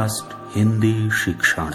Podcast Hindi शिक्षण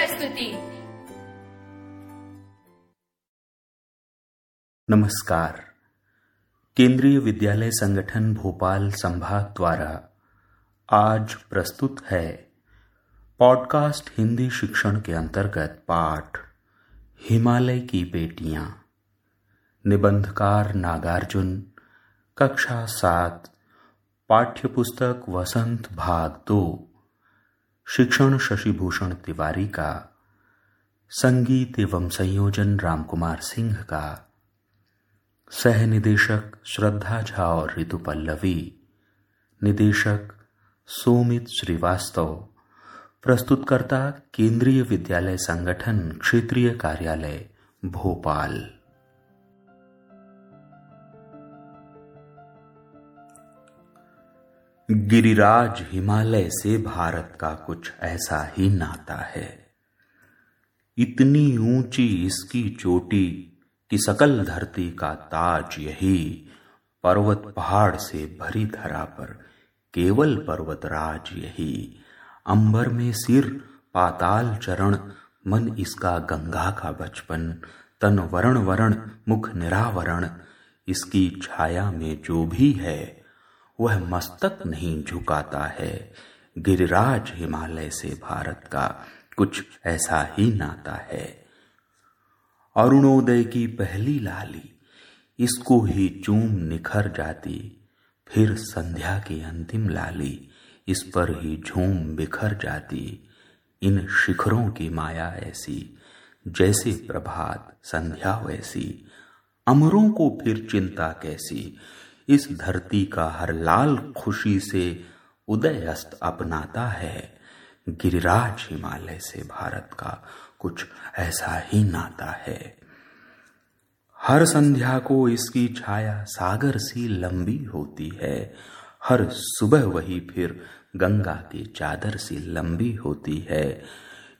प्रस्तुति। नमस्कार। केंद्रीय विद्यालय संगठन भोपाल संभाग द्वारा आज प्रस्तुत है पॉडकास्ट हिंदी शिक्षण के अंतर्गत पाठ, हिमालय की बेटियाँ। निबंधकार नागार्जुन, कक्षा सात, पाठ्यपुस्तक वसंत भाग दो। शिक्षण शशिभूषण तिवारी का, संगीत एवं संयोजन रामकुमार सिंह का सह निदेशक श्रद्धा झा और ऋतु पल्लवी, निदेशक सोमित श्रीवास्तव, प्रस्तुतकर्ता केंद्रीय विद्यालय संगठन क्षेत्रीय कार्यालय, भोपाल। गिरिराज हिमालय से भारत का कुछ ऐसा ही नाता है। इतनी ऊँची इसकी चोटी कि सकल धरती का ताज यही पर्वत पहाड़ से भरी धरा पर केवल पर्वतराज यही। अंबर में सिर, पाताल चरण, मन इसका गंगा का बचपन, तन वरण वरण, मुख निरावरण, इसकी छाया में जो भी है वह मस्तक नहीं झुकाता है। गिरिराज हिमालय से भारत का कुछ ऐसा ही नाता है। अरुणोदय की पहली लाली इसको ही चूम निखर जाती, फिर संध्या की अंतिम लाली इस पर ही झूम बिखर जाती। इन शिखरों की माया ऐसी, जैसे प्रभात संध्या वैसी, अमरों को फिर चिंता कैसी इस धरती का हर लाल खुशी से उदय अस्त अपनाता है। गिरिराज हिमालय से भारत का कुछ ऐसा ही नाता है। हर संध्या को इसकी छाया सागर सी लंबी होती है। हर सुबह वही फिर गंगा की चादर सी लंबी होती है।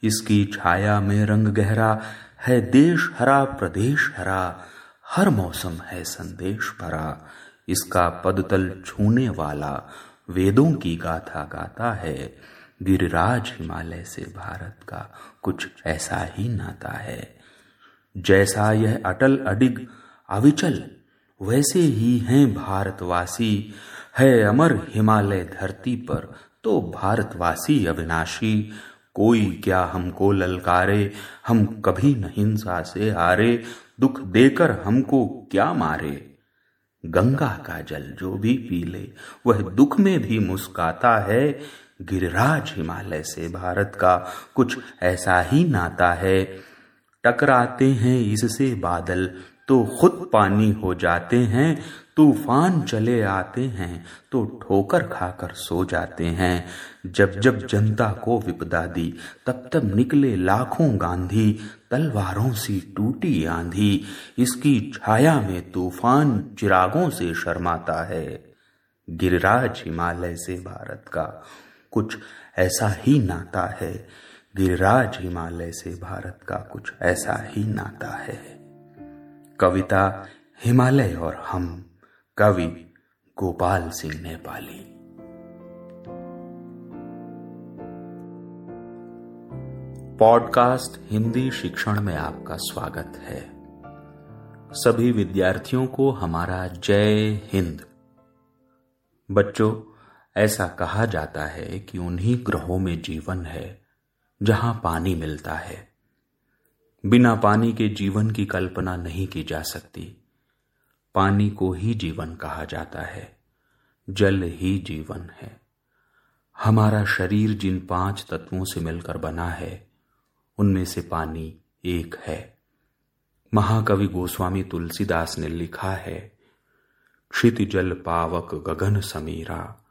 इसकी छाया में रंग गहरा है देश हरा, प्रदेश हरा। हर मौसम है संदेश भरा। इसका पदतल छूने वाला वेदों की गाथा गाता है। गिरिराज हिमालय से भारत का कुछ ऐसा ही नाता है। जैसा यह अटल अडिग अविचल, वैसे ही हैं भारतवासी। है अमर हिमालय धरती पर तो भारतवासी अविनाशी। कोई क्या हमको ललकारे, हम कभी न हिंसा से हारे। दुख देकर हमको क्या मारे? गंगा का जल जो भी पी ले, वह दुख में भी मुस्काता है। गिरिराज हिमालय से भारत का कुछ ऐसा ही नाता है। टकराते हैं इससे बादल तो खुद पानी हो जाते हैं। तूफ़ान चले आते हैं तो ठोकर खाकर सो जाते हैं। जब जब जनता को विपदा दी, तब तब निकले लाखों गांधी, तलवारों से टूटी आंधी। इसकी छाया में तूफ़ान चिरागों से शर्माता है। गिरिराज हिमालय से भारत का कुछ ऐसा ही नाता है। गिरिराज हिमालय से भारत का कुछ ऐसा ही नाता है। कविता, हिमालय और हम। कवि गोपाल सिंह ने पाली। पॉडकास्ट हिंदी शिक्षण में आपका स्वागत है। सभी विद्यार्थियों को हमारा जय हिंद। बच्चों, ऐसा कहा जाता है कि उन्हीं ग्रहों में जीवन है जहाँ पानी मिलता है। बिना पानी के जीवन की कल्पना नहीं की जा सकती। पानी को ही जीवन कहा जाता है, जल ही जीवन है। हमारा शरीर जिन पाँच तत्वों से मिलकर बना है, उनमें से पानी एक है। महाकवि गोस्वामी तुलसीदास ने लिखा है क्षित जल पावक गगन समीरा,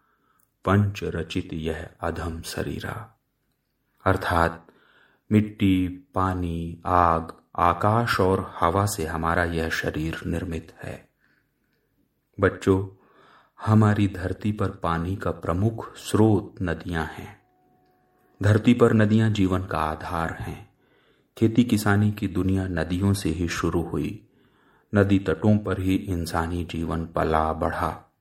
पंच रचित यह अधम शरीरा। अर्थात, मिट्टी, पानी, आग, आकाश और हवा से हमारा यह शरीर निर्मित है। बच्चों, हमारी धरती पर पानी का प्रमुख स्रोत नदियाँ हैं। धरती पर नदियाँ जीवन का आधार हैं। खेती किसानी की दुनिया नदियों से ही शुरू हुई। नदी तटों पर ही इंसानी जीवन पला बढ़ा।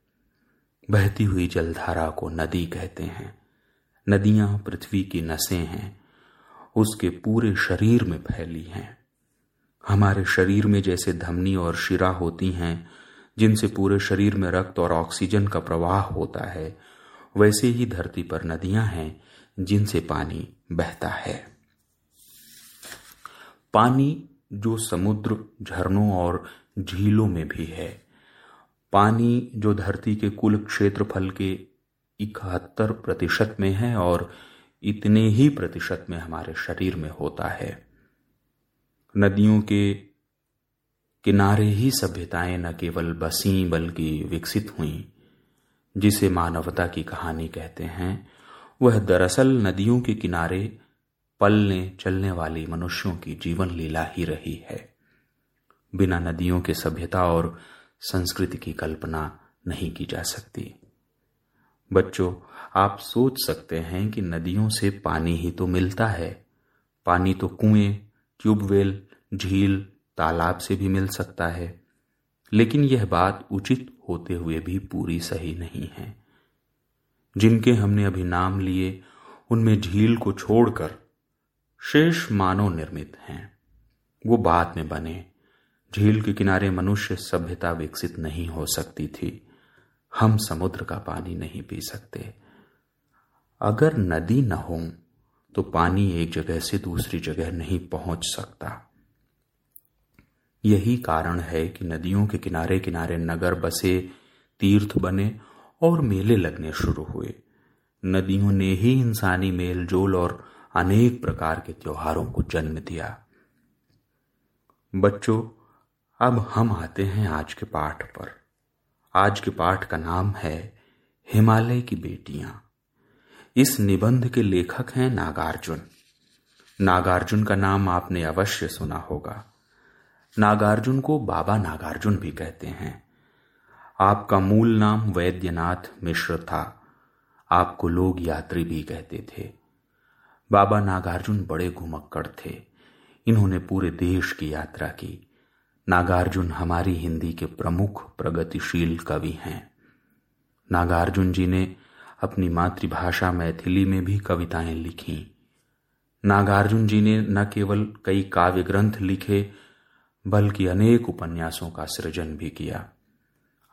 बहती हुई जलधारा को नदी कहते हैं। नदियाँ पृथ्वी की नसें हैं। उसके पूरे शरीर में फैली हैं। हमारे शरीर में जैसे धमनी और शिरा होती हैं जिनसे पूरे शरीर में रक्त और ऑक्सीजन का प्रवाह होता है, वैसे ही धरती पर नदियाँ हैं जिनसे पानी बहता है। पानी जो समुद्र, झरनों और झीलों में भी है। पानी जो धरती के कुल क्षेत्रफल के इकहत्तर प्रतिशत में है और इतने ही प्रतिशत में हमारे शरीर में होता है। नदियों के किनारे ही सभ्यताएँ न केवल बसी बल्कि विकसित हुईं। जिसे मानवता की कहानी कहते हैं, वह दरअसल नदियों के किनारे पलने चलने वाली मनुष्यों की जीवन लीला ही रही है। बिना नदियों के सभ्यता और संस्कृति की कल्पना नहीं की जा सकती। बच्चों, आप सोच सकते हैं कि नदियों से पानी ही तो मिलता है। पानी तो कुएँ, ट्यूबवेल, झील तालाब से भी मिल सकता है। लेकिन यह बात उचित होते हुए भी पूरी सही नहीं है। जिनके हमने अभी नाम लिए, उनमें झील को छोड़कर शेष मानव निर्मित हैं। वो बाद में बने। झील के किनारे मनुष्य सभ्यता विकसित नहीं हो सकती थी। हम समुद्र का पानी नहीं पी सकते। अगर नदी न हो तो पानी एक जगह से दूसरी जगह नहीं पहुँच सकता। यही कारण है कि नदियों के किनारे किनारे नगर बसे, तीर्थ बने और मेले लगने शुरू हुए। नदियों ने ही इंसानी मेल जोल और अनेक प्रकार के त्योहारों को जन्म दिया। बच्चों, अब हम आते हैं आज के पाठ पर। आज के पाठ का नाम है हिमालय की बेटियाँ। इस निबंध के लेखक हैं नागार्जुन। नागार्जुन का नाम आपने अवश्य सुना होगा। नागार्जुन को बाबा नागार्जुन भी कहते हैं। आपका मूल नाम वैद्यनाथ मिश्र था। आपको लोग यात्री भी कहते थे। बाबा नागार्जुन बड़े घुमक्कड़ थे। इन्होंने पूरे देश की यात्रा की। नागार्जुन हमारी हिंदी के प्रमुख प्रगतिशील कवि हैं। नागार्जुन जी ने अपनी मातृभाषा मैथिली में भी कविताएँ लिखी। नागार्जुन जी ने न केवल कई काव्य ग्रंथ लिखे बल्कि अनेक उपन्यासों का सृजन भी किया।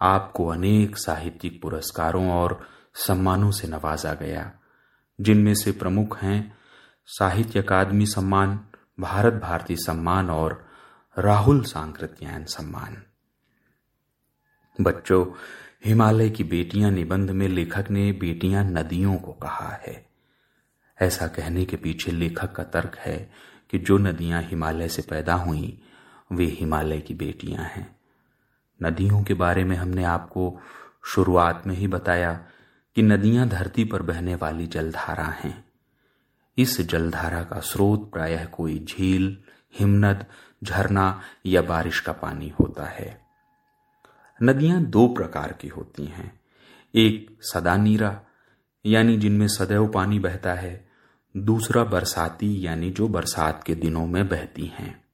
आपको अनेक साहित्यिक पुरस्कारों और सम्मानों से नवाजा गया, जिनमें से प्रमुख हैं साहित्य अकादमी सम्मान, भारत भारती सम्मान और राहुल सांकृत्यायन सम्मान। बच्चों, हिमालय की बेटियाँ निबंध में लेखक ने बेटियाँ नदियों को कहा है। ऐसा कहने के पीछे लेखक का तर्क है कि जो नदियाँ हिमालय से पैदा हुई वे हिमालय की बेटियाँ हैं। नदियों के बारे में हमने आपको शुरुआत में ही बताया कि नदियाँ धरती पर बहने वाली जलधारा हैं। इस जलधारा का स्रोत प्रायः कोई झील, हिमनद, झरना या बारिश का पानी होता है। नदियाँ दो प्रकार की होती हैं। एक सदा नीरा, यानी जिनमें सदैव पानी बहता है। दूसरा बरसाती, यानी जो बरसात के दिनों में बहती हैं।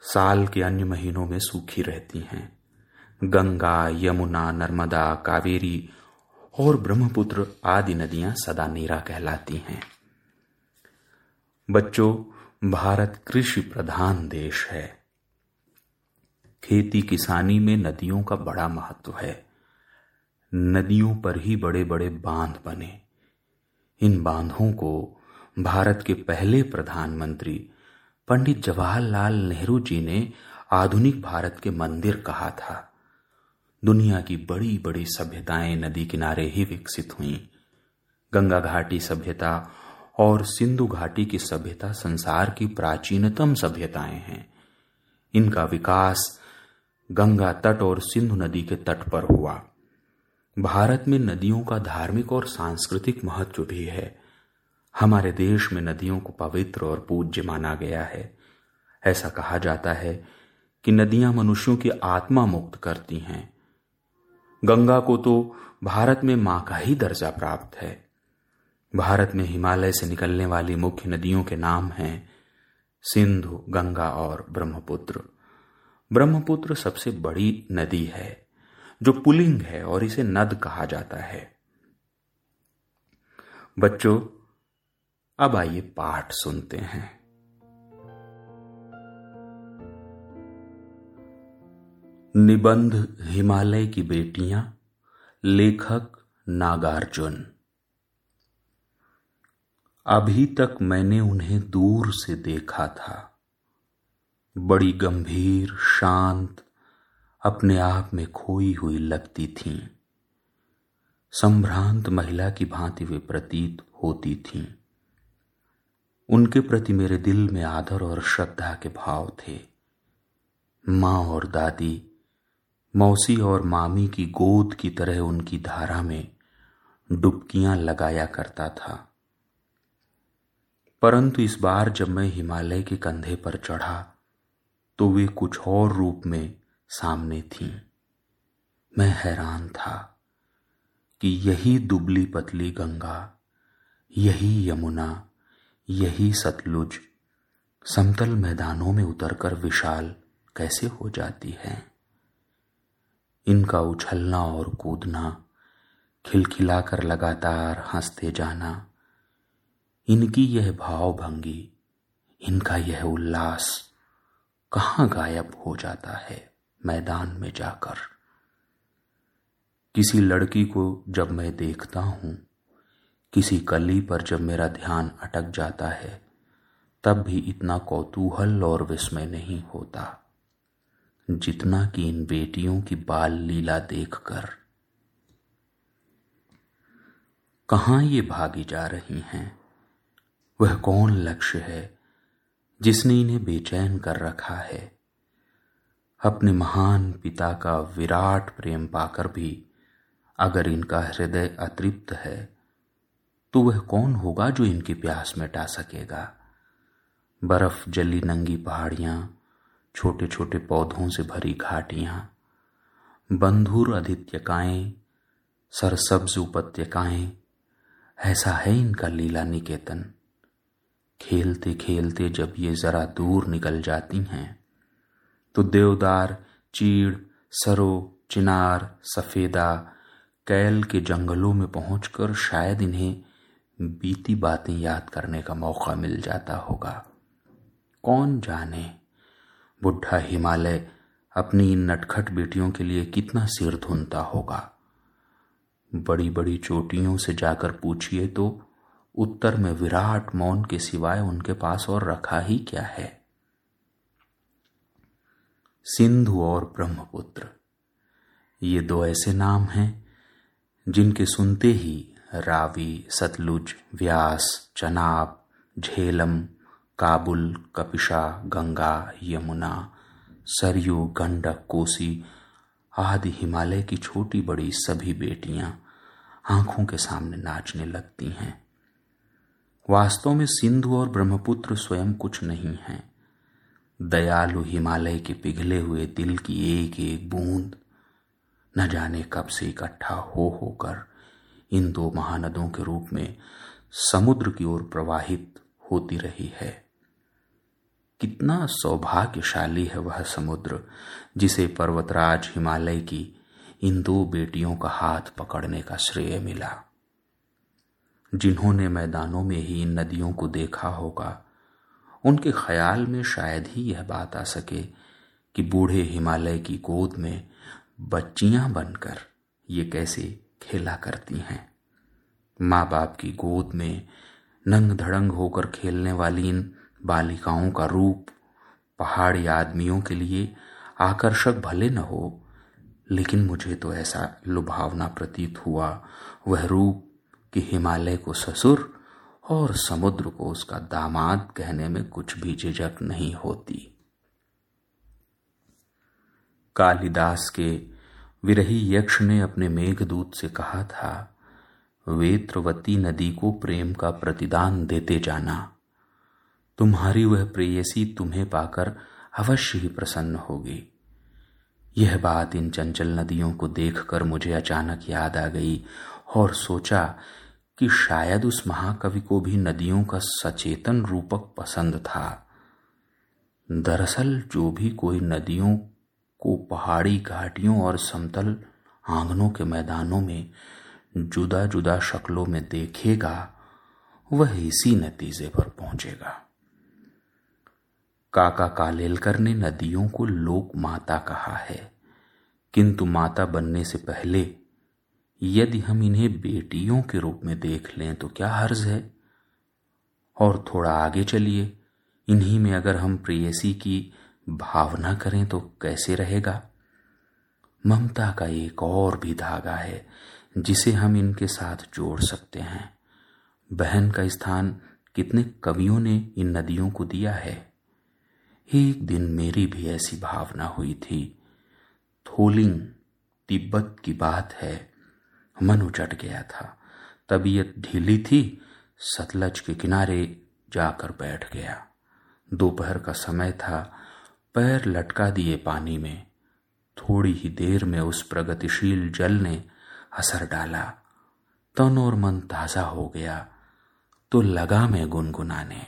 साल के अन्य महीनों में सूखी रहती हैं। गंगा, यमुना, नर्मदा, कावेरी और ब्रह्मपुत्र आदि नदियाँ सदा नीरा कहलाती हैं। बच्चों, भारत कृषि प्रधान देश है। खेती किसानी में नदियों का बड़ा महत्व है। नदियों पर ही बड़े बड़े बाँध बने। इन बांधों को भारत के पहले प्रधानमंत्री पंडित जवाहरलाल नेहरू जी ने आधुनिक भारत के मंदिर कहा था। दुनिया की बड़ी बड़ी सभ्यताएँ नदी किनारे ही विकसित हुई। गंगा घाटी सभ्यता और सिंधु घाटी की सभ्यता संसार की प्राचीनतम सभ्यताएँ हैं। इनका विकास गंगा तट और सिंधु नदी के तट पर हुआ। भारत में नदियों का धार्मिक और सांस्कृतिक महत्व भी है। हमारे देश में नदियों को पवित्र और पूज्य माना गया है। ऐसा कहा जाता है कि नदियाँ मनुष्यों की आत्मा मुक्त करती हैं। गंगा को तो भारत में माँ का ही दर्जा प्राप्त है। भारत में हिमालय से निकलने वाली मुख्य नदियों के नाम हैं सिंधु, गंगा और ब्रह्मपुत्र। ब्रह्मपुत्र सबसे बड़ी नदी है, जो पुलिंग है और इसे नद कहा जाता है। बच्चों अब आइए पाठ सुनते हैं। निबंध हिमालय की बेटियाँ, लेखक नागार्जुन। अभी तक मैंने उन्हें दूर से देखा था। बड़ी गंभीर, शांत, अपने आप में खोई हुई लगती थीं। संभ्रांत महिला की भांति वे प्रतीत होती थीं। उनके प्रति मेरे दिल में आदर और श्रद्धा के भाव थे। माँ और दादी, मौसी और मामी की गोद की तरह उनकी धारा में डुबकियाँ लगाया करता था। परंतु इस बार जब मैं हिमालय के कंधे पर चढ़ा तो वे कुछ और रूप में सामने थीं। मैं हैरान था कि यही दुबली पतली गंगा, यही यमुना यही सतलुज। समतल मैदानों में उतरकर विशाल कैसे हो जाती है? इनका उछलना और कूदना, खिलखिलाकर लगातार हँसते जाना, इनकी यह भावभंगी, इनका यह उल्लास कहाँ गायब हो जाता है मैदान में जाकर? किसी लड़की को जब मैं देखता हूँ किसी कली पर जब मेरा ध्यान अटक जाता है, तब भी इतना कौतूहल और विस्मय नहीं होता, जितना कि इन बेटियों की बाल लीला देखकर। कहाँ ये भागी जा रही हैं? वह कौन लक्ष्य है जिसने इन्हें बेचैन कर रखा है? अपने महान पिता का विराट प्रेम पाकर भी अगर इनका हृदय अतृप्त है तो वह कौन होगा जो इनकी प्यास मिटा सकेगा? बर्फ़, जली नंगी पहाड़ियाँ छोटे छोटे पौधों से भरी घाटियाँ, बंधुर अधित्यकाएँ सरसब्ज उपत्यकाएँ, ऐसा है इनका लीला निकेतन? खेलते खेलते जब ये जरा दूर निकल जाती हैं तो देवदार, चीड़, सरो, चिनार, सफेदा, कैल के जंगलों में पहुंचकर शायद इन्हें बीती बातें याद करने का मौका मिल जाता होगा। कौन जाने? बुढ़ा हिमालय अपनी इन नटखट बेटियों के लिए कितना सिर धुनता होगा। बड़ी बड़ी चोटियों से जाकर पूछिए तो उत्तर में विराट मौन के सिवाय उनके पास और रखा ही क्या है? सिंधु और ब्रह्मपुत्र। ये दो ऐसे नाम हैं जिनके सुनते ही रावी, सतलुज, व्यास, चनाब, झेलम, काबुल, कपिशा, गंगा, यमुना, सरयू, गंडक, कोसी आदि हिमालय की छोटी बड़ी सभी बेटियाँ आँखों के सामने नाचने लगती हैं। वास्तव में सिंधु और ब्रह्मपुत्र स्वयं कुछ नहीं है। दयालु हिमालय के पिघले हुए दिल की एक एक बूंद न जाने कब से इकट्ठा हो होकर इन दो महानदों के रूप में समुद्र की ओर प्रवाहित होती रही है। कितना सौभाग्यशाली है वह समुद्र, जिसे पर्वतराज हिमालय की इन दो बेटियों का हाथ पकड़ने का श्रेय मिला। जिन्होंने मैदानों में ही इन नदियों को देखा होगा, उनके ख्याल में शायद ही यह बात आ सके कि बूढ़े हिमालय की गोद में बच्चियाँ बनकर ये कैसे खेला करती हैं। माँ बाप की गोद में नंग धड़ंग होकर खेलने वाली इन बालिकाओं का रूप पहाड़ी आदमियों के लिए आकर्षक भले न हो, लेकिन मुझे तो ऐसा लुभावना प्रतीत हुआ। वह रूप कि हिमालय को ससुर और समुद्र को उसका दामाद कहने में कुछ भी झिझक नहीं होती। कालिदास के विरही यक्ष ने अपने मेघदूत से कहा था, वेत्रवती नदी को प्रेम का प्रतिदान देते जाना। तुम्हारी वह प्रेयसी तुम्हें पाकर अवश्य ही प्रसन्न होगी। यह बात इन चंचल नदियों को देखकर मुझे अचानक याद आ गई और सोचा कि शायद उस महाकवि को भी नदियों का सचेतन रूपक पसंद था। दरअसल जो भी कोई नदियों को पहाड़ी घाटियों और समतल आंगनों के मैदानों में जुदा जुदा शक्लों में देखेगा, वह इसी नतीजे पर पहुंचेगा। काका कालेलकर ने नदियों को लोक माता कहा है, किंतु माता बनने से पहले यदि हम इन्हें बेटियों के रूप में देख लें तो क्या हर्ज है? और थोड़ा आगे चलिए, इन्हीं में अगर हम प्रेयसी की भावना करें तो कैसे रहेगा? ममता का एक और भी धागा है, जिसे हम इनके साथ जोड़ सकते हैं। बहन का स्थान कितने कवियों ने इन नदियों को दिया है। एक दिन मेरी भी ऐसी भावना हुई थी। थोलिंग, तिब्बत की बात है। मन उचट गया था। तबीयत ढीली थी। सतलज के किनारे जाकर बैठ गया। दोपहर का समय था। पैर लटका दिए पानी में। थोड़ी ही देर में उस प्रगतिशील जल ने असर डाला। तन और मन ताज़ा हो गया तो लगा मैं गुनगुनाने।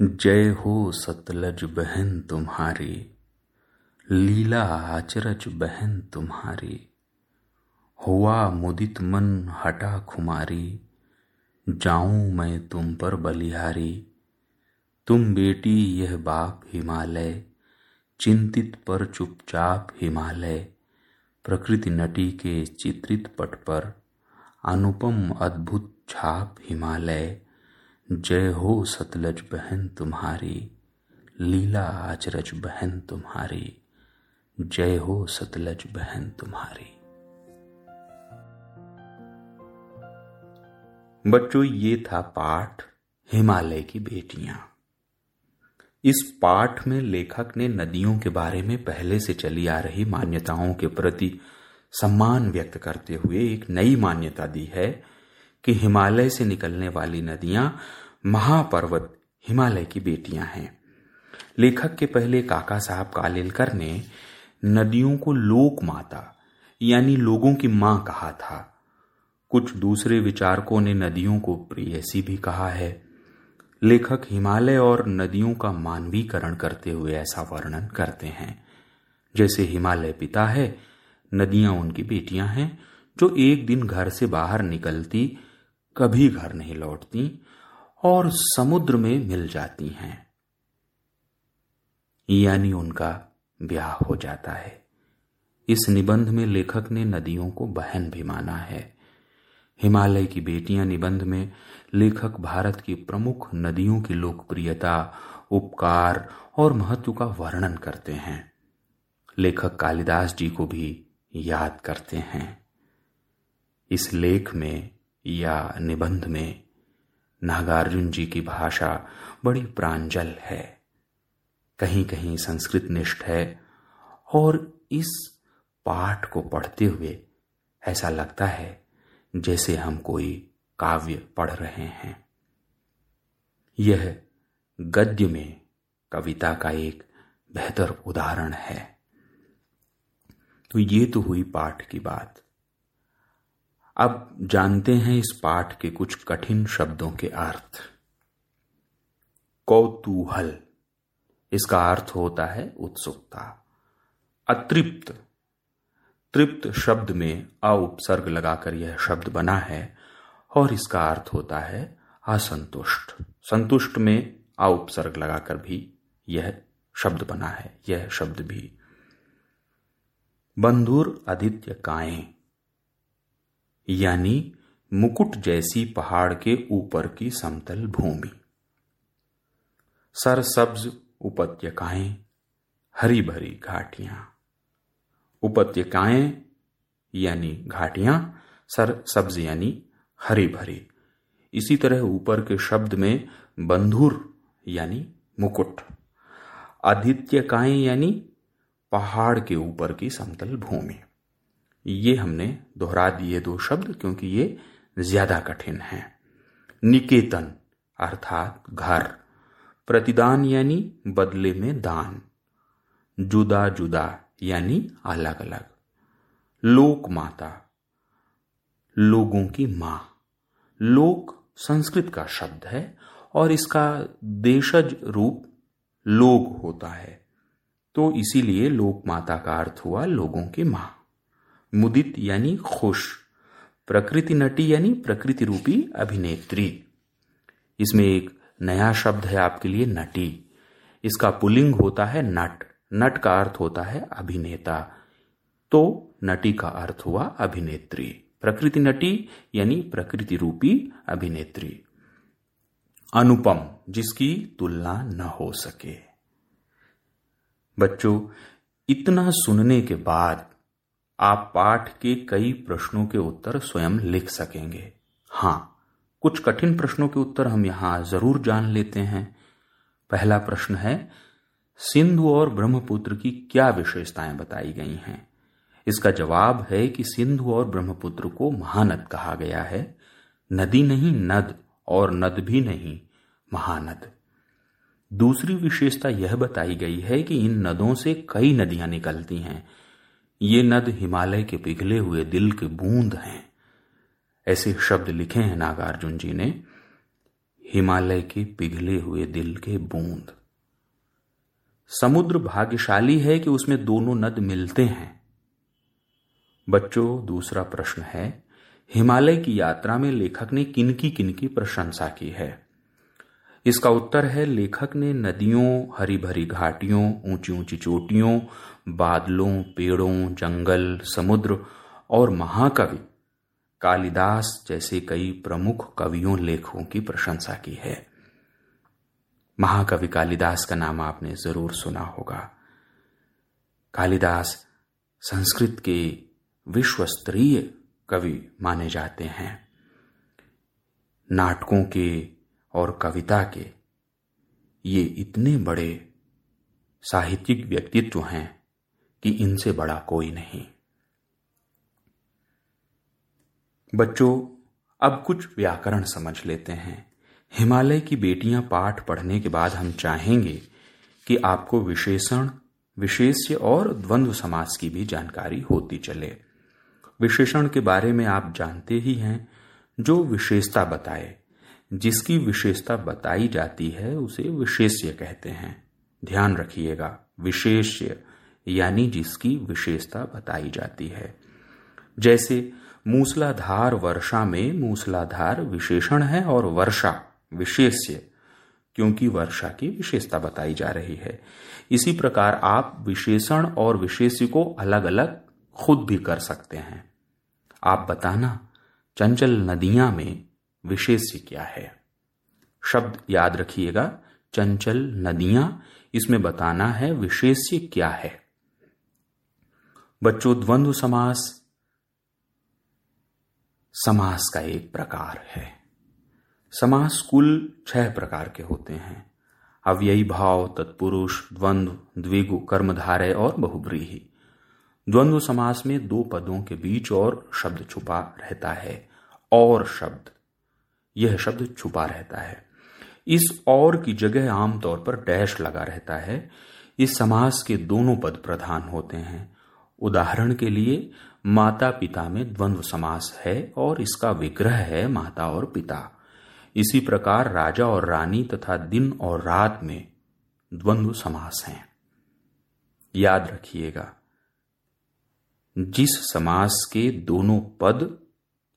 जय हो सतलज बहन तुम्हारी, लीला आचरज बहन तुम्हारी, हुआ मुदित मन हटा खुमारी, जाऊँ मैं तुम पर बलिहारी। तुम बेटी, यह बाप हिमालय, चिंतित पर चुपचाप हिमालय, प्रकृति नटी के चित्रित पट पर अनुपम अद्भुत छाप हिमालय। जय हो सतलज बहन तुम्हारी, लीला आचरज बहन तुम्हारी, जय हो सतलज बहन तुम्हारी। बच्चों, ये था पाठ हिमालय की बेटियाँ। इस पाठ में लेखक ने नदियों के बारे में पहले से चली आ रही मान्यताओं के प्रति सम्मान व्यक्त करते हुए एक नई मान्यता दी है कि हिमालय से निकलने वाली नदियाँ महापर्वत हिमालय की बेटियाँ हैं। लेखक के पहले काका साहब कालेलकर ने नदियों को लोक माता, यानी लोगों की माँ कहा था। कुछ दूसरे विचारकों ने नदियों को प्रेयसी भी कहा है। लेखक हिमालय और नदियों का मानवीकरण करते हुए ऐसा वर्णन करते हैं। जैसे हिमालय पिता है, नदियाँ उनकी बेटियाँ हैं, जो एक दिन घर से बाहर निकलती, कभी घर नहीं लौटती, और समुद्र में मिल जाती हैं। यानी उनका ब्याह हो जाता है। इस निबंध में लेखक ने नदियों को बहन भी माना है। हिमालय की बेटियाँ निबंध में लेखक भारत की प्रमुख नदियों की लोकप्रियता, उपकार और महत्व का वर्णन करते हैं। लेखक कालिदास जी को भी याद करते हैं। इस लेख में या निबंध में नागार्जुन जी की भाषा बड़ी प्रांजल है। कहीं कहीं संस्कृत निष्ठ है और इस पाठ को पढ़ते हुए ऐसा लगता है जैसे हम कोई काव्य पढ़ रहे हैं। यह गद्य में कविता का एक बेहतर उदाहरण है। तो ये तो हुई पाठ की बात। अब जानते हैं इस पाठ के कुछ कठिन शब्दों के अर्थ। कौतूहल, इसका अर्थ होता है उत्सुकता, अतृप्त। तृप्त शब्द में अ उपसर्ग लगाकर यह शब्द बना है। और इसका अर्थ होता है असंतुष्ट। संतुष्ट में आ उपसर्ग लगाकर भी यह शब्द बना है, यह शब्द भी। बंधुर आदित्य काए? यानी मुकुट जैसी पहाड़ के ऊपर की समतल भूमि। सरसब्ज उपत्यकाएँ हरी भरी घाटियाँ। उपत्यकाएँ यानी घाटियाँ सर सब्ज यानी हरी भरी। इसी तरह ऊपर के शब्द में बंधुर यानी मुकुट आदित्यकाएँ यानी पहाड़ के ऊपर की समतल भूमि। ये हमने दोहरा दिए दो शब्द क्योंकि ये ज़्यादा कठिन है। निकेतन अर्थात घर, प्रतिदान यानी बदले में दान, जुदा जुदा यानी अलग अलग। लोक माता लोगों की माँ। लोक संस्कृत का शब्द है और इसका देशज रूप लोग होता है। तो इसीलिए लोक माता का अर्थ हुआ लोगों की माँ। मुदित यानी खुश, प्रकृति नटी यानी प्रकृति रूपी अभिनेत्री। इसमें एक नया शब्द है आपके लिए नटी। इसका पुलिंग होता है नट। नट का अर्थ होता है अभिनेता। तो नटी का अर्थ हुआ अभिनेत्री। प्रकृति नटी यानी प्रकृति रूपी अभिनेत्री। अनुपम, जिसकी तुलना न हो सके। बच्चों, इतना सुनने के बाद आप पाठ के कई प्रश्नों के उत्तर स्वयं लिख सकेंगे। हाँ, कुछ कठिन प्रश्नों के उत्तर हम यहाँ ज़रूर जान लेते हैं। पहला प्रश्न है, सिंधु और ब्रह्मपुत्र की क्या विशेषताएँ बताई गई हैं? इसका जवाब है कि सिंधु और ब्रह्मपुत्र को महानद कहा गया है। नदी नहीं, नद, और नद भी नहीं, महानद। दूसरी विशेषता यह बताई गई है कि इन नदों से कई नदियाँ निकलती हैं। ये नद हिमालय के पिघले हुए दिल के बूंद हैं। ऐसे शब्द लिखे हैं नागार्जुन जी ने, हिमालय के पिघले हुए दिल के बूंद। समुद्र भाग्यशाली है कि उसमें दोनों नद मिलते हैं। बच्चों, दूसरा प्रश्न है, हिमालय की यात्रा में लेखक ने किनकी किनकी प्रशंसा की है? इसका उत्तर है, लेखक ने नदियों हरी भरी घाटियों ऊँची ऊँची चोटियों, बादलों, पेड़ों, जंगल, समुद्र और महाकवि कालिदास जैसे कई प्रमुख कवियों लेखकों की प्रशंसा की है। महाकवि कालिदास का नाम आपने ज़रूर सुना होगा। कालिदास संस्कृत के विश्व स्तरीय कवि माने जाते हैं। नाटकों के और कविता के ये इतने बड़े साहित्यिक व्यक्तित्व हैं कि इनसे बड़ा कोई नहीं। बच्चों, अब कुछ व्याकरण समझ लेते हैं। हिमालय की बेटियाँ पाठ पढ़ने के बाद हम चाहेंगे कि आपको विशेषण, विशेष्य और द्वंद्व समास की भी जानकारी होती चले। विशेषण के बारे में आप जानते ही हैं, जो विशेषता बताए। जिसकी विशेषता बताई जाती है, उसे विशेष्य कहते हैं। ध्यान रखिएगा, विशेष्य, यानी जिसकी विशेषता बताई जाती है। जैसे, मूसलाधार वर्षा में मूसलाधार विशेषण है और वर्षा विशेष्य, क्योंकि वर्षा की विशेषता बताई जा रही है। इसी प्रकार आप विशेषण और विशेष्य को अलग अलग खुद भी कर सकते हैं। आप बताना, चंचल नदियाँ में विशेष्य क्या है? शब्द याद रखिएगा, चंचल नदियाँ, इसमें बताना है विशेष्य क्या है। बच्चों, द्वंद्व समास समास का एक प्रकार है। समास कुल छह प्रकार के होते हैं। अव्ययी भाव, तत्पुरुष, द्वंद्व, द्विगु, कर्मधारय और बहुब्रीही द्वंद्व समास में दो पदों के बीच और शब्द छुपा रहता है, और शब्द। यह शब्द छुपा रहता है। इस और की जगह आमतौर पर डैश लगा रहता है। इस समास के दोनों पद प्रधान होते हैं। उदाहरण के लिए माता पिता में द्वंद्व समास है और इसका विग्रह है माता और पिता। इसी प्रकार राजा और रानी तथा दिन और रात में द्वंद्व समास हैं। याद रखिएगा। जिस समास के दोनों पद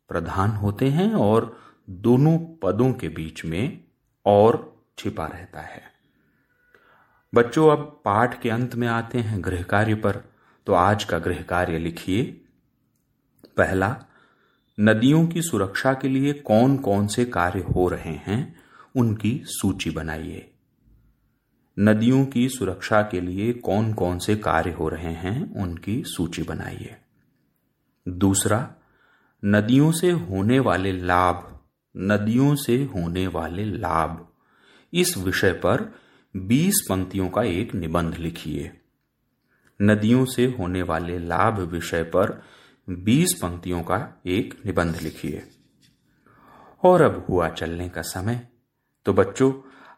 प्रधान होते हैं और दोनों पदों के बीच में और छिपा रहता है। बच्चों, अब पाठ के अंत में आते हैं गृह कार्य पर। तो आज का गृह कार्य लिखिए। पहला, नदियों की सुरक्षा के लिए कौन कौन से कार्य हो रहे हैं, उनकी सूची बनाइए। नदियों की सुरक्षा के लिए कौन कौन से कार्य हो रहे हैं, उनकी सूची बनाइए। दूसरा, नदियों से होने वाले लाभ, नदियों से होने वाले लाभ। इस विषय पर 20 पंक्तियों का एक निबंध लिखिए। नदियों से होने वाले लाभ विषय पर 20 पंक्तियों का एक निबंध लिखिए। और अब हुआ चलने का समय। तो बच्चों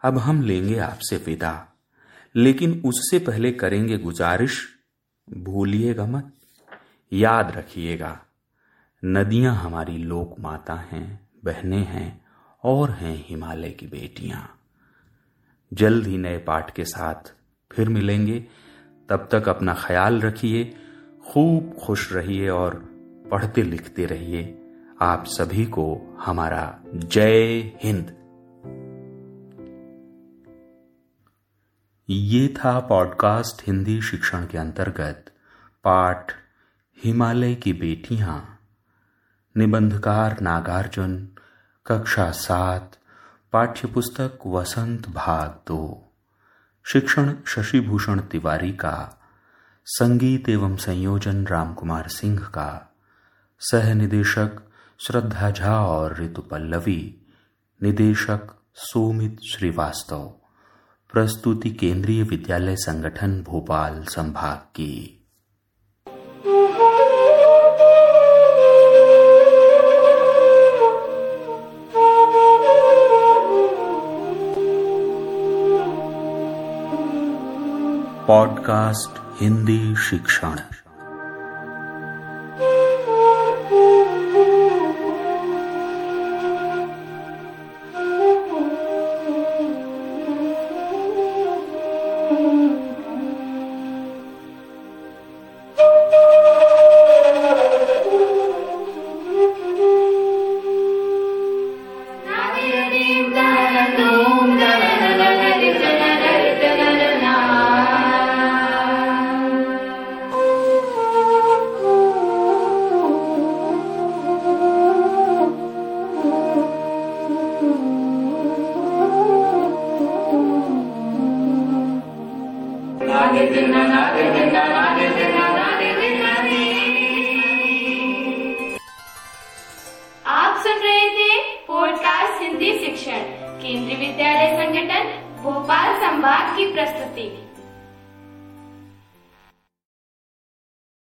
अब हम लेंगे आपसे विदा। लेकिन उससे पहले करेंगे गुजारिश, भूलिएगा मत। याद रखिएगा, नदियाँ हमारी लोक माता हैं, बहनें हैं, और हैं हिमालय की बेटियाँ। जल्द ही नए पाठ के साथ फिर मिलेंगे। तब तक अपना ख्याल रखिए, खूब खुश रहिए और पढ़ते लिखते रहिए। आप सभी को हमारा जय हिंद। ये था पॉडकास्ट हिंदी शिक्षण के अंतर्गत। पाठ, हिमालय की बेटियाँ। निबंधकार नागार्जुन, कक्षा सात, पाठ्यपुस्तक वसंत भाग दो। शिक्षण शशिभूषण तिवारी का, संगीत एवं संयोजन रामकुमार सिंह का। सह निदेशक श्रद्धा झा और ऋतु पल्लवी। निदेशक सोमित श्रीवास्तव। प्रस्तुति केंद्रीय विद्यालय संगठन भोपाल संभाग की। पॉडकास्ट हिंदी शिक्षण।